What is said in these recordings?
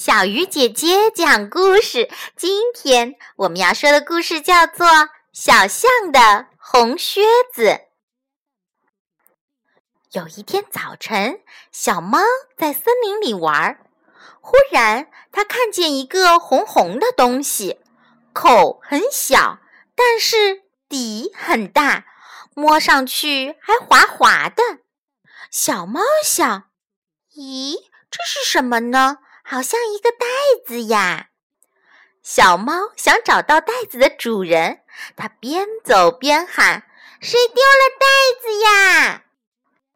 小鱼姐姐讲故事。今天我们要说的故事叫做《小象的红靴子》。有一天早晨，小猫在森林里玩，忽然它看见一个红红的东西，口很小，但是底很大，摸上去还滑滑的。小猫想：“咦，这是什么呢？”好像一个袋子呀！小猫想找到袋子的主人，它边走边喊：“谁丢了袋子呀？”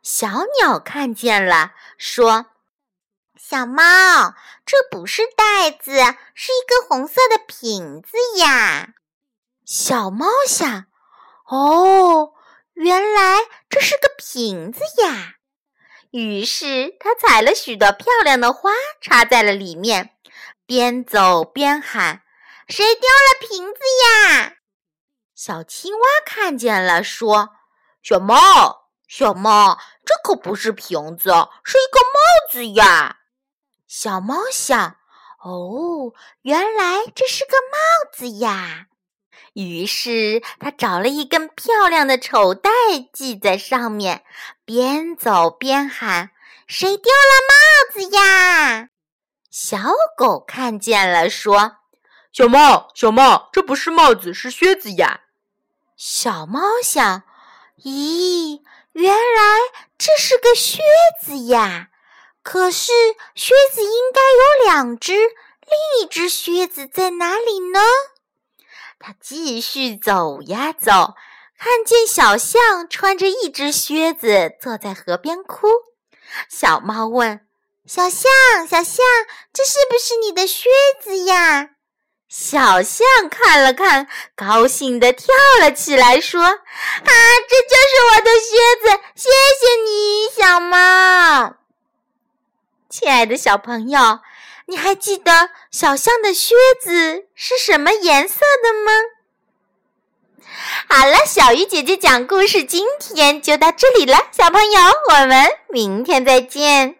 小鸟看见了，说：“小猫，这不是袋子，是一个红色的瓶子呀。”小猫想：“哦，原来这是个瓶子呀。”于是，他采了许多漂亮的花，插在了里面，边走边喊：“谁丢了瓶子呀？”小青蛙看见了，说：“小猫，小猫，这可不是瓶子，是一个帽子呀！”小猫想：“哦，原来这是个帽子呀！”于是他找了一根漂亮的绸带系在上面，边走边喊：“谁丢了帽子呀？”小狗看见了，说：“小猫，小猫，这不是帽子，是靴子呀。”小猫想：“咦，原来这是个靴子呀！可是靴子应该有两只，另一只靴子在哪里呢？”他继续走呀走，看见小象穿着一只靴子坐在河边哭。小猫问：“小象，小象，这是不是你的靴子呀？”小象看了看，高兴地跳了起来，说：“啊，这就是我的靴子！谢谢你，小猫。”亲爱的小朋友。你还记得小象的靴子是什么颜色的吗？好了，小鱼姐姐讲故事，今天就到这里了，小朋友，我们明天再见。